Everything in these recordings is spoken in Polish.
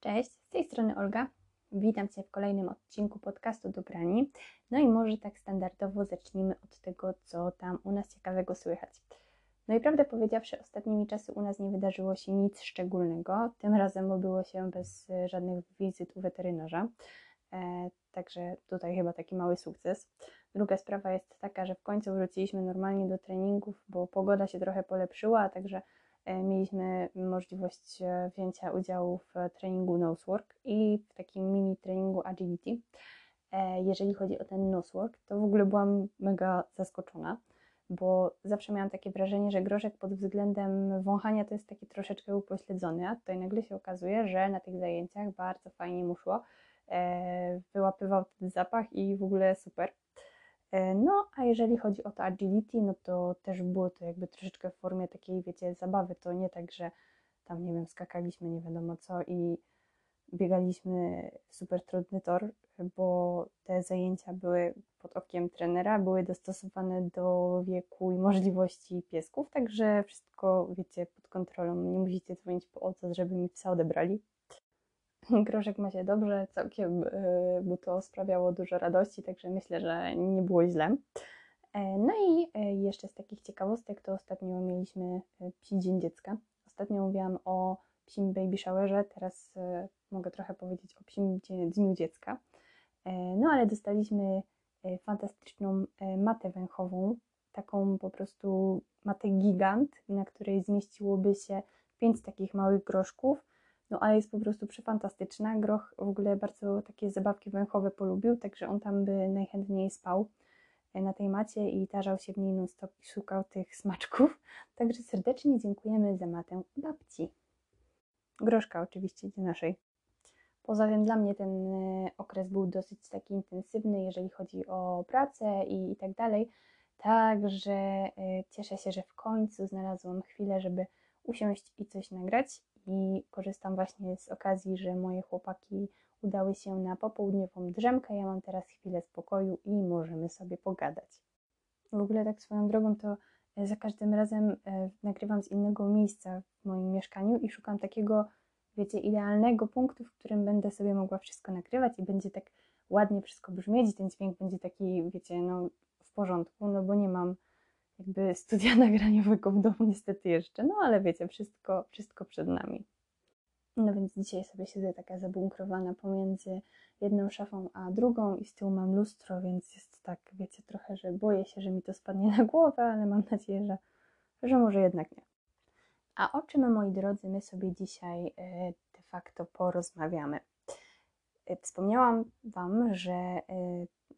Cześć, z tej strony Olga. Witam Cię w kolejnym odcinku podcastu Dobrani. No i może tak standardowo zacznijmy od tego, co tam u nas ciekawego słychać. No i prawdę powiedziawszy, ostatnimi czasy u nas nie wydarzyło się nic szczególnego. Tym razem obyło się bez e, żadnych wizyt u weterynarza. Także tutaj chyba taki mały sukces. Druga sprawa jest taka, że w końcu wróciliśmy normalnie do treningów, bo pogoda się trochę polepszyła, a także E, mieliśmy możliwość e, wzięcia udziału w treningu Nosework i w takim mini treningu Agility. E, jeżeli chodzi o ten Nosework, to w ogóle byłam mega zaskoczona, bo zawsze miałam takie wrażenie, że groszek pod względem wąchania to jest taki troszeczkę upośledzony, a tutaj nagle się okazuje, że na tych zajęciach bardzo fajnie mu szło, wyłapywał ten zapach i w ogóle super. E, no, a jeżeli chodzi o to agility, no to też było to jakby troszeczkę w formie takiej, wiecie, zabawy. To nie tak, że tam, nie wiem, skakaliśmy nie wiadomo co i biegaliśmy super trudny tor, bo te zajęcia były pod okiem trenera, były dostosowane do wieku i możliwości piesków, także wszystko, wiecie, pod kontrolą. Nie musicie dzwonić po oco, żeby mi psa odebrali. Groszek ma się dobrze, całkiem mu y, to sprawiało dużo radości, także myślę, że nie było źle. E, no i e, jeszcze z takich ciekawostek, to ostatnio mieliśmy e, psi dzień dziecka. Ostatnio mówiłam o psim baby showerze, teraz mogę trochę powiedzieć o psim dniu dziecka. No ale dostaliśmy fantastyczną matę węchową, taką po prostu matę gigant, na której zmieściłoby się pięć takich małych groszków no ale jest po prostu przefantastyczna. Groch w ogóle bardzo takie zabawki węchowe polubił, także on tam by najchętniej spał e, na tej macie i tarzał się w niej non-stop i szukał tych smaczków. Także serdecznie dziękujemy za matę babci. Groszka oczywiście nie naszej. Poza tym dla mnie ten e, okres był dosyć taki intensywny, jeżeli chodzi o pracę i, i tak dalej. Także e, cieszę się, że w końcu znalazłam chwilę, żeby usiąść i coś nagrać i korzystam właśnie z okazji, że moje chłopaki udały się na popołudniową drzemkę. Ja mam teraz chwilę spokoju i możemy sobie pogadać. W ogóle tak swoją drogą to e, za każdym razem e, nagrywam z innego miejsca w moim mieszkaniu i szukam takiego, wiecie, idealnego punktu, w którym będę sobie mogła wszystko nagrywać i będzie tak ładnie wszystko brzmieć, ten dźwięk będzie taki, wiecie, no w porządku, no bo nie mam jakby studia nagraniowego w domu niestety jeszcze, no ale wiecie, wszystko, wszystko przed nami. No więc dzisiaj sobie siedzę taka zabunkrowana pomiędzy jedną szafą a drugą i z tyłu mam lustro, więc jest tak, wiecie, trochę, że boję się, że mi to spadnie na głowę, ale mam nadzieję, że, że może jednak nie. A o czym, moi drodzy, my sobie dzisiaj e, de facto porozmawiamy? E, wspomniałam Wam, że e,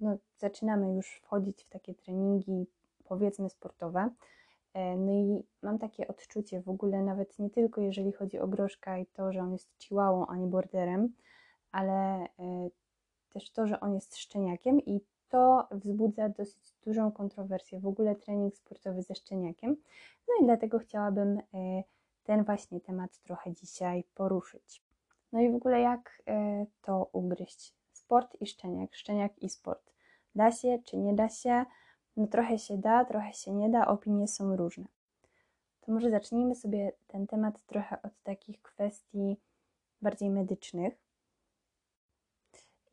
no, zaczynamy już wchodzić w takie treningi powiedzmy sportowe. E, no i mam takie odczucie w ogóle, nawet nie tylko jeżeli chodzi o groszka i to, że on jest chihuahą, a nie borderem, ale e, też to, że on jest szczeniakiem i to wzbudza dosyć dużą kontrowersję, w ogóle trening sportowy ze szczeniakiem. No i dlatego chciałabym e, ten właśnie temat trochę dzisiaj poruszyć. No i w ogóle jak to ugryźć? Sport i szczeniak, szczeniak i sport. Da się czy nie da się? No trochę się da, trochę się nie da, opinie są różne. To może zacznijmy sobie ten temat trochę od takich kwestii bardziej medycznych.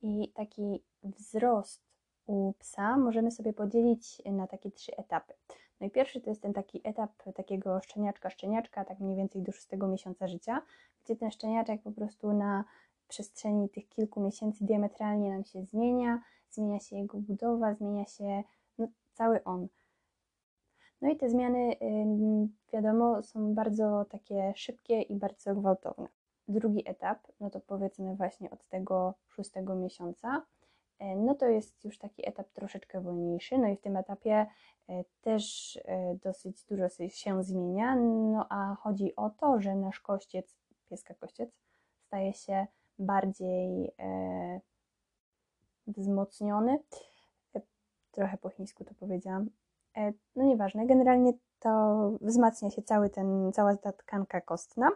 I taki wzrost u psa możemy sobie podzielić na takie trzy etapy. No i pierwszy to jest ten taki etap takiego szczeniaczka, szczeniaczka, tak mniej więcej do szóstego miesiąca życia, gdzie ten szczeniaczek po prostu na przestrzeni tych kilku miesięcy diametralnie nam się zmienia, zmienia się jego budowa, zmienia się cały on. No i te zmiany, wiadomo, są bardzo takie szybkie i bardzo gwałtowne. Drugi etap, no to powiedzmy właśnie od tego szóstego miesiąca, e, no to jest już taki etap troszeczkę wolniejszy, no i w tym etapie e, też e, dosyć dużo się zmienia, no a chodzi o to, że nasz kościec, pieska kościec, staje się bardziej wzmocniony, trochę po chińsku to powiedziałam. E, no nieważne, generalnie to wzmacnia się cały ten, cała ta tkanka kostna.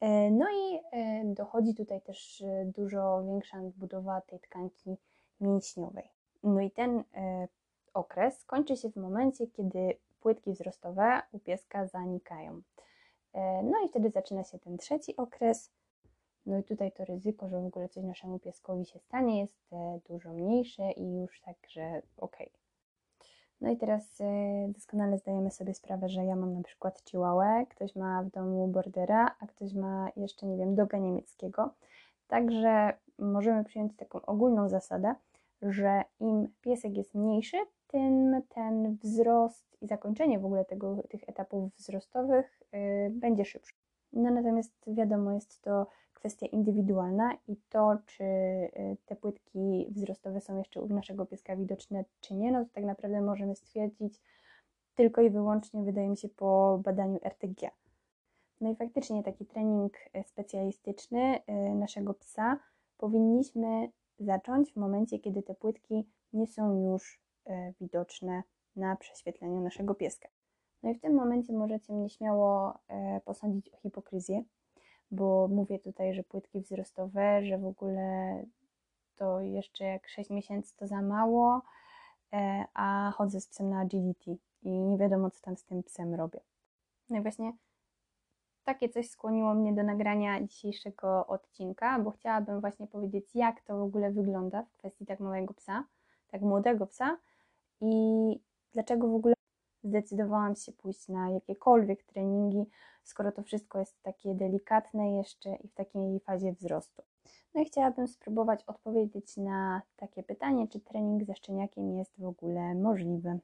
E, no i e, dochodzi tutaj też dużo większa budowa tej tkanki mięśniowej. No i ten okres kończy się w momencie, kiedy płytki wzrostowe u pieska zanikają. No i wtedy zaczyna się ten trzeci okres. No i tutaj to ryzyko, że w ogóle coś naszemu pieskowi się stanie, jest e, dużo mniejsze i już tak, że okej. Okay. No i teraz e, doskonale zdajemy sobie sprawę, że ja mam na przykład chihuahua, ktoś ma w domu bordera, a ktoś ma jeszcze, nie wiem, doga niemieckiego. Także możemy przyjąć taką ogólną zasadę, że im piesek jest mniejszy, tym ten wzrost i zakończenie w ogóle tego, tych etapów wzrostowych yy, będzie szybsze. No natomiast wiadomo, jest to kwestia indywidualna i to, czy y, te płytki wzrostowe są jeszcze u naszego pieska widoczne, czy nie, no to tak naprawdę możemy stwierdzić tylko i wyłącznie, wydaje mi się, po badaniu RTG. No i faktycznie taki trening y, specjalistyczny y, naszego psa powinniśmy zacząć w momencie, kiedy te płytki nie są już widoczne na prześwietleniu naszego pieska. No i w tym momencie możecie mnie śmiało posądzić o hipokryzję, bo mówię tutaj, że płytki wzrostowe, że w ogóle to jeszcze jak 6 miesięcy to za mało, e, a chodzę z psem na agility i nie wiadomo, co tam z tym psem robię. No i właśnie takie coś skłoniło mnie do nagrania dzisiejszego odcinka, bo chciałabym właśnie powiedzieć, jak to w ogóle wygląda w kwestii tak małego psa, tak młodego psa i dlaczego w ogóle zdecydowałam się pójść na jakiekolwiek treningi, skoro to wszystko jest takie delikatne jeszcze i w takiej fazie wzrostu. No i chciałabym spróbować odpowiedzieć na takie pytanie, czy trening ze szczeniakiem jest w ogóle możliwy.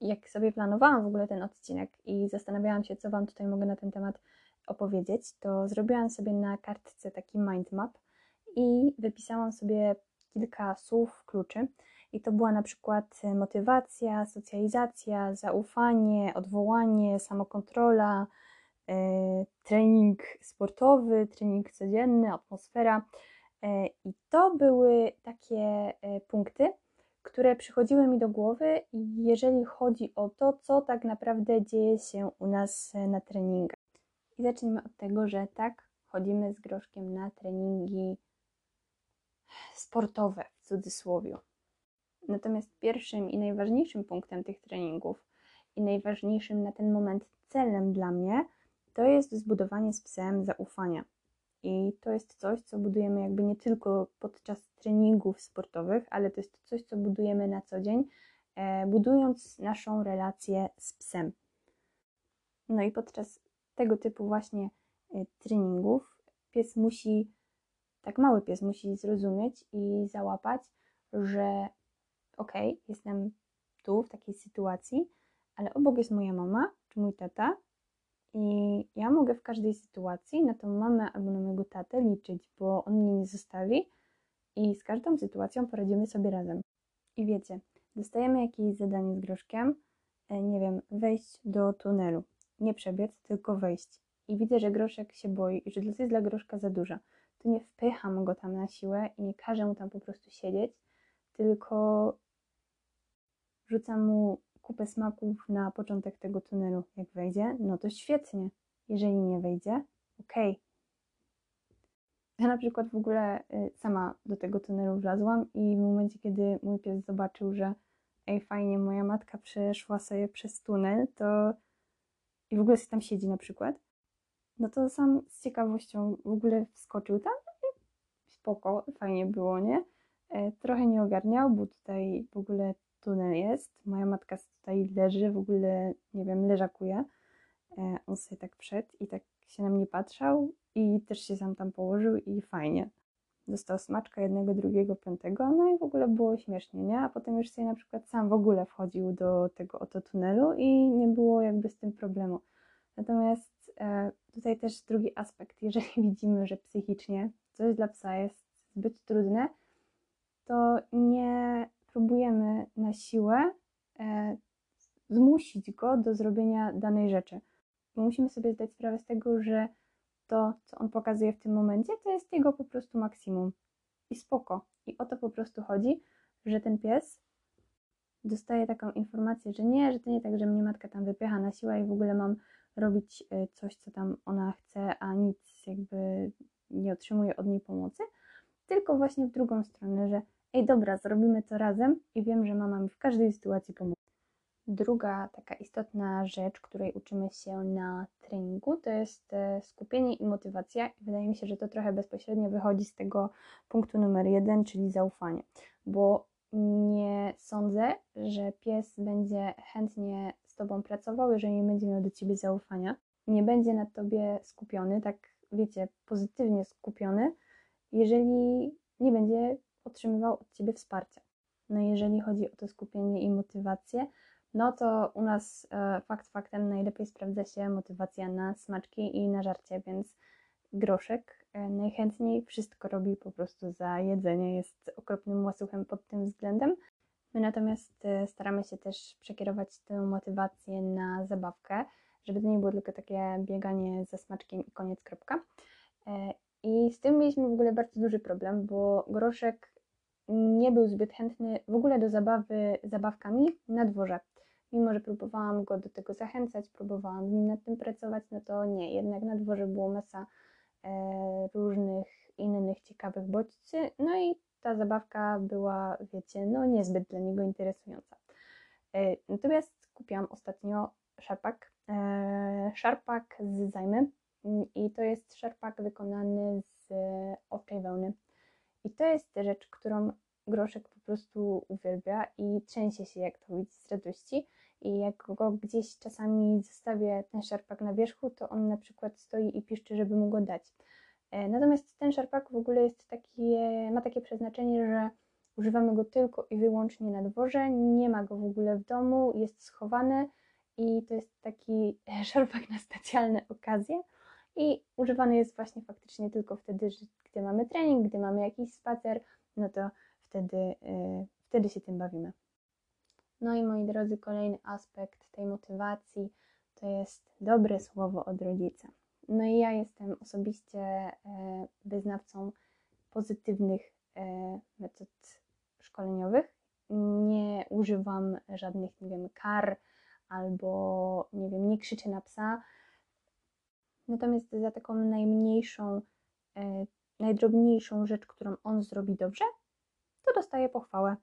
Jak sobie planowałam w ogóle ten odcinek i zastanawiałam się, co Wam tutaj mogę na ten temat opowiedzieć, to zrobiłam sobie na kartce taki mind map i wypisałam sobie kilka słów, kluczy, i to była na przykład motywacja, socjalizacja, zaufanie, odwołanie, samokontrola, e, trening sportowy, trening codzienny, atmosfera. E, I to były takie e, punkty, które przychodziły mi do głowy, jeżeli chodzi o to, co tak naprawdę dzieje się u nas na treningach. I zacznijmy od tego, że tak, chodzimy z groszkiem na treningi sportowe w cudzysłowie. Natomiast pierwszym i najważniejszym punktem tych treningów i najważniejszym na ten moment celem dla mnie to jest zbudowanie z psem zaufania. I to jest coś, co budujemy jakby nie tylko podczas treningów sportowych, ale to jest coś, co budujemy na co dzień, e, budując naszą relację z psem. No i podczas tego typu właśnie e, treningów pies musi, tak mały pies musi zrozumieć i załapać, że ok, jestem tu w takiej sytuacji, ale obok jest moja mama czy mój tata i ja mogę w każdej sytuacji na tą mamę albo na mojego tatę liczyć, bo on mnie nie zostawi i z każdą sytuacją poradzimy sobie razem. I wiecie, dostajemy jakieś zadanie z groszkiem, e, nie wiem, wejść do tunelu. Nie przebiec, tylko wejść. I widzę, że groszek się boi i że to jest dla groszka za duża. To nie wpycham go tam na siłę i nie każę mu tam po prostu siedzieć, tylko rzucam mu kupę smaków na początek tego tunelu. Jak wejdzie, no to świetnie. Jeżeli nie wejdzie, okej. Okay. Ja na przykład w ogóle y, sama do tego tunelu wlazłam i w momencie, kiedy mój pies zobaczył, że ej, fajnie, moja matka przeszła sobie przez tunel, to i w ogóle się tam siedzi na przykład, no to sam z ciekawością w ogóle wskoczył tam spoko, fajnie było, nie? E, trochę nie ogarniał, bo tutaj w ogóle tunel jest. Moja matka tutaj leży, w ogóle, nie wiem, leżakuje. E, on sobie tak wszedł i tak się na mnie patrzał i też się sam tam położył i fajnie. Dostał smaczka jednego, drugiego, piątego, no i w ogóle było śmiesznie, nie? A potem już sobie na przykład sam w ogóle wchodził do tego oto tunelu i nie było jakby z tym problemu. Natomiast e, tutaj też drugi aspekt, jeżeli widzimy, że psychicznie coś dla psa jest zbyt trudne, to nie próbujemy na siłę e, zmusić go do zrobienia danej rzeczy. Bo musimy sobie zdać sprawę z tego, że to, co on pokazuje w tym momencie, to jest jego po prostu maksimum. I spoko. I o to po prostu chodzi, że ten pies dostaje taką informację, że nie, że to nie tak, że mnie matka tam wypycha na siłę i w ogóle mam robić e, coś, co tam ona chce, a nic jakby nie otrzymuje od niej pomocy, tylko właśnie w drugą stronę, że ej dobra, zrobimy to razem i wiem, że mama mi w każdej sytuacji pomoże. Druga taka istotna rzecz, której uczymy się na treningu, to jest e, skupienie i motywacja. I wydaje mi się, że to trochę bezpośrednio wychodzi z tego punktu numer jeden, czyli zaufanie, bo nie sądzę, że pies będzie chętnie z Tobą pracował, jeżeli nie będzie miał do Ciebie zaufania. Nie będzie na Tobie skupiony, tak wiecie, pozytywnie skupiony, jeżeli nie będzie otrzymywał od Ciebie wsparcia. No jeżeli chodzi o to skupienie i motywację, no to u nas e, fakt faktem najlepiej sprawdza się motywacja na smaczki i na żarcie, więc groszek e, najchętniej wszystko robi po prostu za jedzenie, jest okropnym łasuchem pod tym względem. My natomiast e, staramy się też przekierować tę motywację na zabawkę, żeby to nie było tylko takie bieganie ze smaczkiem i koniec, kropka. I z tym mieliśmy w ogóle bardzo duży problem, bo groszek nie był zbyt chętny w ogóle do zabawy zabawkami na dworze mimo że próbowałam go do tego zachęcać, próbowałam z nim nad tym pracować, no to nie, jednak na dworze było masa e, różnych innych ciekawych bodźcy, no i ta zabawka była, wiecie, no niezbyt dla niego interesująca. E, natomiast kupiłam ostatnio szarpak, e, szarpak z zajmy i to jest szarpak wykonany z owczej wełny. I to jest rzecz, którą Groszek po prostu uwielbia i trzęsie się, jak to widzi z radości i jak go gdzieś czasami zostawię ten szarpak na wierzchu, to on na przykład stoi i piszczy, żeby mu go dać. E, natomiast ten szarpak w ogóle jest taki, ma takie przeznaczenie, że używamy go tylko i wyłącznie na dworze, nie ma go w ogóle w domu, jest schowany i to jest taki szarpak na specjalne okazje i używany jest właśnie faktycznie tylko wtedy, gdy mamy trening, gdy mamy jakiś spacer, no to wtedy, yy, wtedy się tym bawimy. No i moi drodzy, kolejny aspekt tej motywacji to jest dobre słowo od rodzica. No i ja jestem osobiście e, wyznawcą pozytywnych e, metod szkoleniowych. Nie używam żadnych, nie wiem, kar albo, nie wiem, nie krzyczę na psa. Natomiast za taką najmniejszą, e, najdrobniejszą rzecz, którą on zrobi dobrze, to dostaje pochwałę.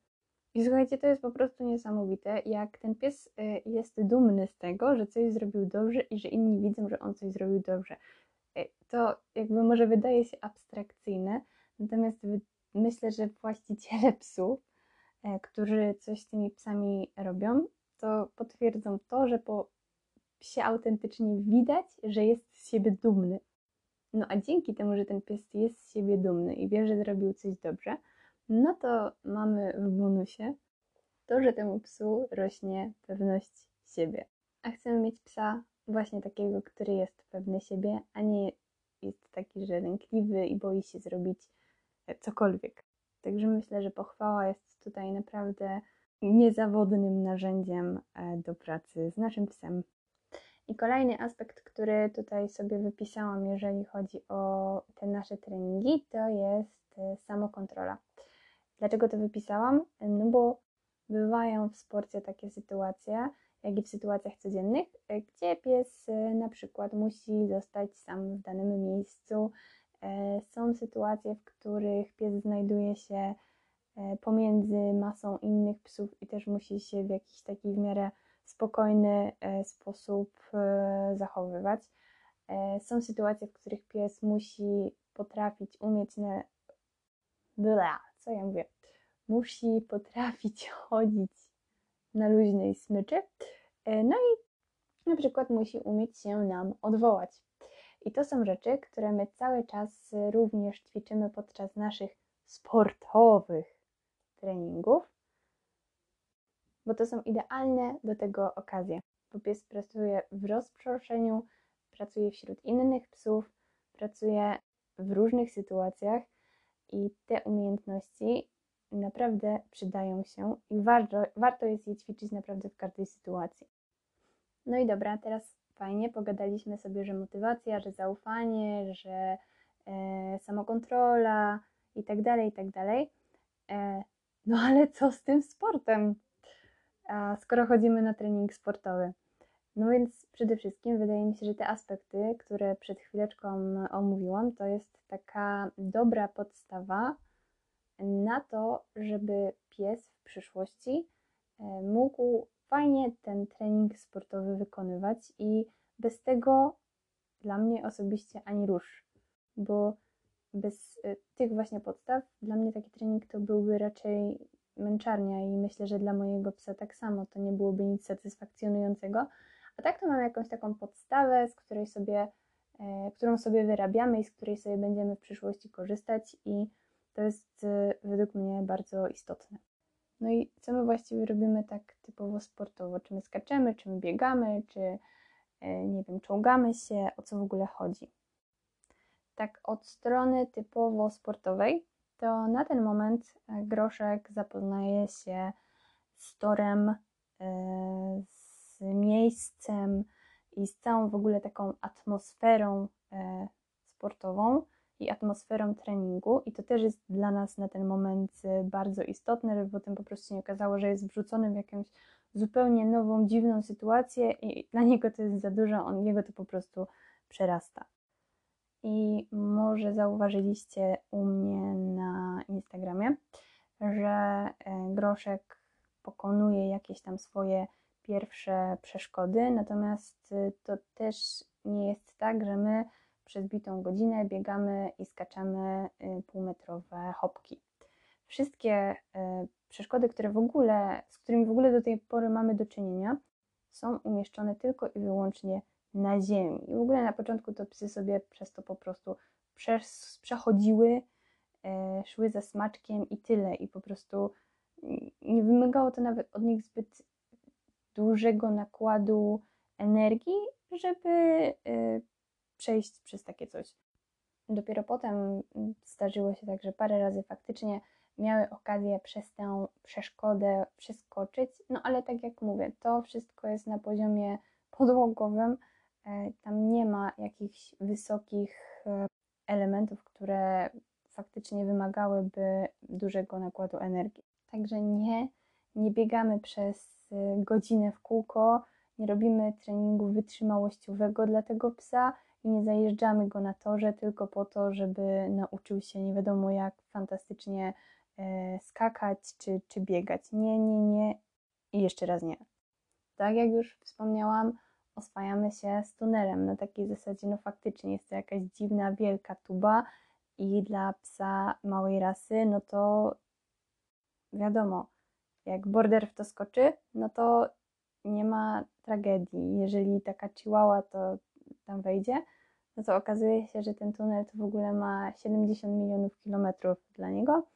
I słuchajcie, to jest po prostu niesamowite, jak ten pies y, jest dumny z tego, że coś zrobił dobrze i że inni widzą, że on coś zrobił dobrze. Y, to jakby może wydaje się abstrakcyjne, natomiast myślę, że właściciele psów, którzy coś z tymi psami robią, to potwierdzą to, że po psie autentycznie widać, że jest z siebie dumny. No a dzięki temu, że ten pies jest z siebie dumny i wie, że zrobił coś dobrze, no to mamy w bonusie to, że temu psu rośnie pewność siebie. A chcemy mieć psa właśnie takiego, który jest pewny siebie, a nie jest taki, że lękliwy i boi się zrobić e, cokolwiek. Także myślę, że pochwała jest tutaj naprawdę niezawodnym narzędziem e, do pracy z naszym psem. I kolejny aspekt, który tutaj sobie wypisałam, jeżeli chodzi o te nasze treningi, to jest e, samokontrola. Dlaczego to wypisałam? No bo bywają w sporcie takie sytuacje, jak i w sytuacjach codziennych, gdzie pies e, na przykład musi zostać sam w danym miejscu. E, są sytuacje, w których pies znajduje się e, pomiędzy masą innych psów i też musi się w jakiś taki w miarę spokojny sposób zachowywać. Są sytuacje, w których pies musi potrafić, umieć na... Bla, co ja mówię, musi potrafić chodzić na luźnej smyczy, e, no i na przykład musi umieć się nam odwołać. I to są rzeczy, które my cały czas również ćwiczymy podczas naszych sportowych treningów, bo to są idealne do tego okazje. Bo pies pracuje w rozproszeniu, pracuje wśród innych psów, pracuje w różnych sytuacjach i te umiejętności naprawdę przydają się i warto, warto jest je ćwiczyć naprawdę w każdej sytuacji. No i dobra, teraz fajnie pogadaliśmy sobie, że motywacja, że zaufanie, że e, samokontrola i tak dalej, i tak dalej. E, no ale co z tym sportem? Skoro chodzimy na trening sportowy. No więc przede wszystkim wydaje mi się, że te aspekty, które przed chwileczką omówiłam, to jest taka dobra podstawa na to, żeby pies w przyszłości e, mógł fajnie ten trening sportowy wykonywać i bez tego dla mnie osobiście ani rusz, bo bez e, tych właśnie podstaw dla mnie taki trening to byłby raczej męczarnia i myślę, że dla mojego psa tak samo to nie byłoby nic satysfakcjonującego. A tak to mam jakąś taką podstawę, z której sobie, e, którą sobie wyrabiamy i z której sobie będziemy w przyszłości korzystać i to jest e, według mnie bardzo istotne. No i co my właściwie robimy tak typowo sportowo? Czy my skaczemy, czy my biegamy, czy e, nie wiem, czołgamy się, o co w ogóle chodzi? Tak od strony typowo sportowej, to na ten moment e, Groszek zapoznaje się z torem, z miejscem i z całą w ogóle taką atmosferą sportową i atmosferą treningu. I to też jest dla nas na ten moment bardzo istotne, żeby potem po prostu nie okazało, że jest wrzucony w jakąś zupełnie nową, dziwną sytuację i dla niego to jest za dużo, on jego to po prostu przerasta. I może zauważyliście u mnie na Instagramie, że e, Groszek pokonuje jakieś tam swoje pierwsze przeszkody, natomiast y, to też nie jest tak, że my przez bitą godzinę biegamy i skaczemy y, półmetrowe hopki. Wszystkie y, przeszkody, które w ogóle, z którymi w ogóle do tej pory mamy do czynienia, są umieszczone tylko i wyłącznie na ziemi. I w ogóle na początku to psy sobie przez to po prostu przechodziły, y, szły za smaczkiem i tyle. I po prostu nie wymagało to nawet od nich zbyt dużego nakładu energii, żeby przejść przez takie coś. Dopiero potem zdarzyło się tak, że parę razy faktycznie miały okazję przez tę przeszkodę przeskoczyć, no ale tak jak mówię, to wszystko jest na poziomie podłogowym, e, tam nie ma jakichś wysokich e, elementów, które faktycznie wymagałyby dużego nakładu energii. Także nie, nie biegamy przez e, godzinę w kółko, nie robimy treningu wytrzymałościowego dla tego psa, i nie zajeżdżamy go na torze tylko po to, żeby nauczył się nie wiadomo jak fantastycznie e, skakać czy, czy biegać. Nie, nie, nie i jeszcze raz nie. Tak jak już wspomniałam, oswajamy się z tunelem na takiej zasadzie, no faktycznie jest to jakaś dziwna, wielka tuba i dla psa małej rasy, no to wiadomo, jak border w to skoczy, no to nie ma tragedii. Jeżeli taka chihuahua to tam wejdzie, no to okazuje się, że ten tunel to w ogóle ma 70 milionów kilometrów dla niego.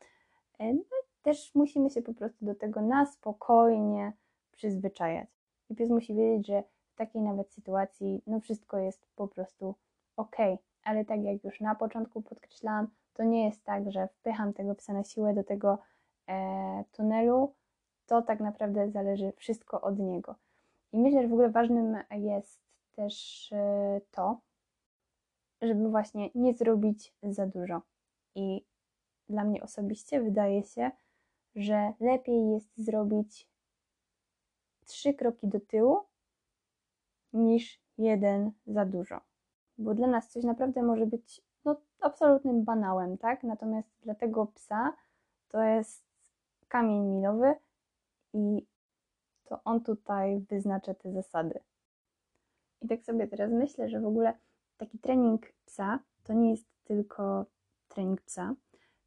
E, no też musimy się po prostu do tego na spokojnie przyzwyczajać. I pies musi wiedzieć, że w takiej nawet sytuacji no wszystko jest po prostu ok. Ale tak jak już na początku podkreślałam, to nie jest tak, że wpycham tego psa na siłę do tego e, tunelu. To tak naprawdę zależy wszystko od niego. I myślę, że w ogóle ważnym jest też e, to, żeby właśnie nie zrobić za dużo. I dla mnie osobiście wydaje się, że lepiej jest zrobić trzy kroki do tyłu niż jeden za dużo. Bo dla nas coś naprawdę może być no, absolutnym banałem, tak? Natomiast dla tego psa to jest kamień milowy i to on tutaj wyznacza te zasady. I tak sobie teraz myślę, że w ogóle taki trening psa to nie jest tylko trening psa,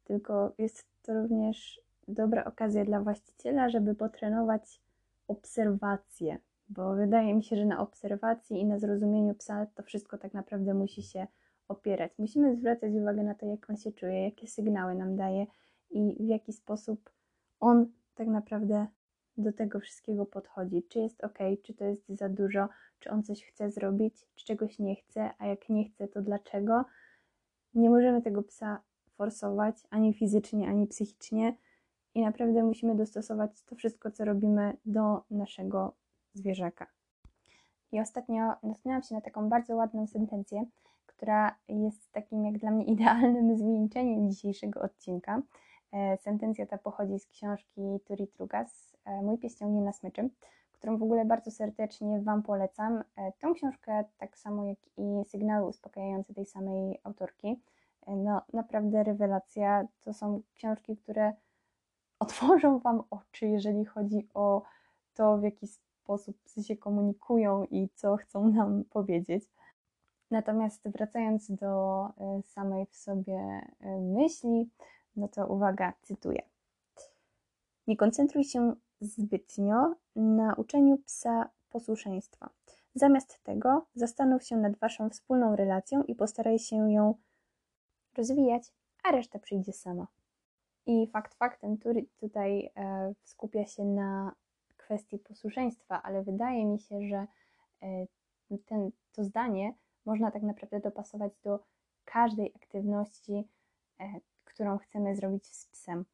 tylko jest to również dobra okazja dla właściciela, żeby potrenować obserwację, bo wydaje mi się, że na obserwacji i na zrozumieniu psa to wszystko tak naprawdę musi się opierać. Musimy zwracać uwagę na to, jak on się czuje, jakie sygnały nam daje i w jaki sposób on tak naprawdę do tego wszystkiego podchodzi. Czy jest ok, czy to jest za dużo, czy on coś chce zrobić, czy czegoś nie chce, a jak nie chce, to dlaczego. Nie możemy tego psa forsować ani fizycznie, ani psychicznie i naprawdę musimy dostosować to wszystko, co robimy do naszego zwierzaka. I ostatnio natknęłam się na taką bardzo ładną sentencję, która jest takim jak dla mnie idealnym zwieńczeniem dzisiejszego odcinka. E, sentencja ta pochodzi z książki Turi Trugas, e, Mój pies ciągnie na smyczy którą w ogóle bardzo serdecznie Wam polecam. E, tą książkę, tak samo jak i sygnały uspokajające tej samej autorki, no naprawdę rewelacja. To są książki, które otworzą Wam oczy, jeżeli chodzi o to, w jaki sposób psy się komunikują i co chcą nam powiedzieć. Natomiast wracając do e, samej w sobie e, myśli, no to uwaga, cytuję. Nie koncentruj się zbytnio na uczeniu psa posłuszeństwa. Zamiast tego zastanów się nad Waszą wspólną relacją i postaraj się ją rozwijać, a reszta przyjdzie sama. I fakt faktem, który tutaj e, skupia się na kwestii posłuszeństwa, ale wydaje mi się, że e, ten, to zdanie można tak naprawdę dopasować do każdej aktywności, e, którą chcemy zrobić z psem.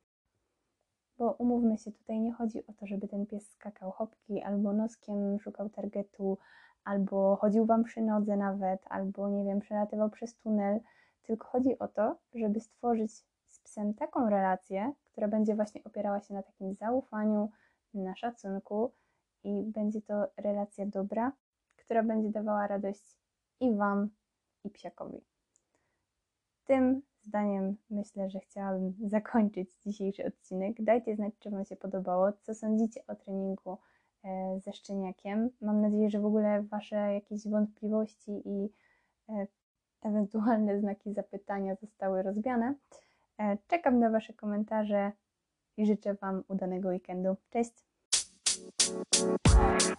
Bo umówmy się, tutaj nie chodzi o to, żeby ten pies skakał hopki albo noskiem szukał targetu, albo chodził wam przy nodze nawet, albo nie wiem, przelatywał przez tunel, tylko chodzi o to, żeby stworzyć z psem taką relację, która będzie właśnie opierała się na takim zaufaniu, na szacunku i będzie to relacja dobra, która będzie dawała radość i Wam, i psiakowi. Tym zdaniem myślę, że chciałabym zakończyć dzisiejszy odcinek. Dajcie znać, czy Wam się podobało, co sądzicie o treningu e, ze szczeniakiem. Mam nadzieję, że w ogóle Wasze jakieś wątpliwości i e, ewentualne znaki zapytania zostały rozwiane. E, czekam na Wasze komentarze i życzę Wam udanego weekendu. Cześć! Bye.